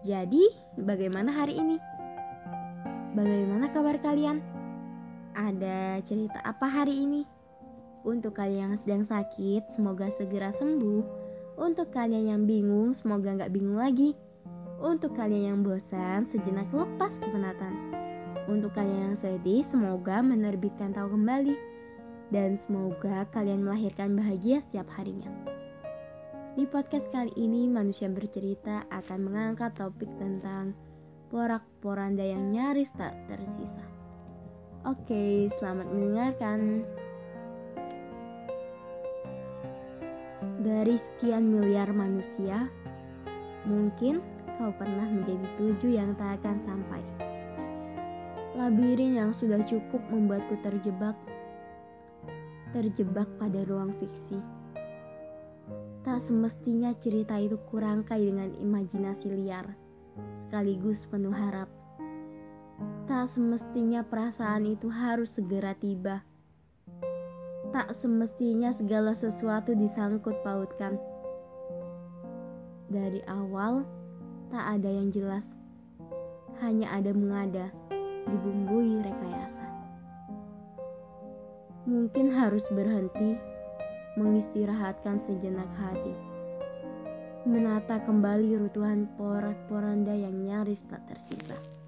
Jadi, bagaimana hari ini? Bagaimana kabar kalian? Ada cerita apa hari ini? Untuk kalian yang sedang sakit, semoga segera sembuh. Untuk kalian yang bingung, semoga nggak bingung lagi. Untuk kalian yang bosan, sejenak lepas kepenatan. Untuk kalian yang sedih, semoga menerbitkan tahu kembali. Dan semoga kalian melahirkan bahagia setiap harinya. Di podcast kali ini, manusia bercerita akan mengangkat topik tentang porak-poranda yang nyaris tak tersisa. Oke, selamat mendengarkan. Dari sekian miliar manusia, mungkin kau pernah menjadi tujuh yang tak akan sampai. Labirin yang sudah cukup membuatku terjebak, terjebak pada ruang fiksi Tak semestinya cerita itu kurangkai dengan imajinasi liar, sekaligus penuh harap. Tak semestinya perasaan itu harus segera tiba. Tak semestinya segala sesuatu disangkut pautkan. Dari awal, tak ada yang jelas. Hanya ada mengada, dibumbui rekayasa. Mungkin harus berhenti mengistirahatkan sejenak hati, menata kembali rutuhan porak-poranda yang nyaris tak tersisa.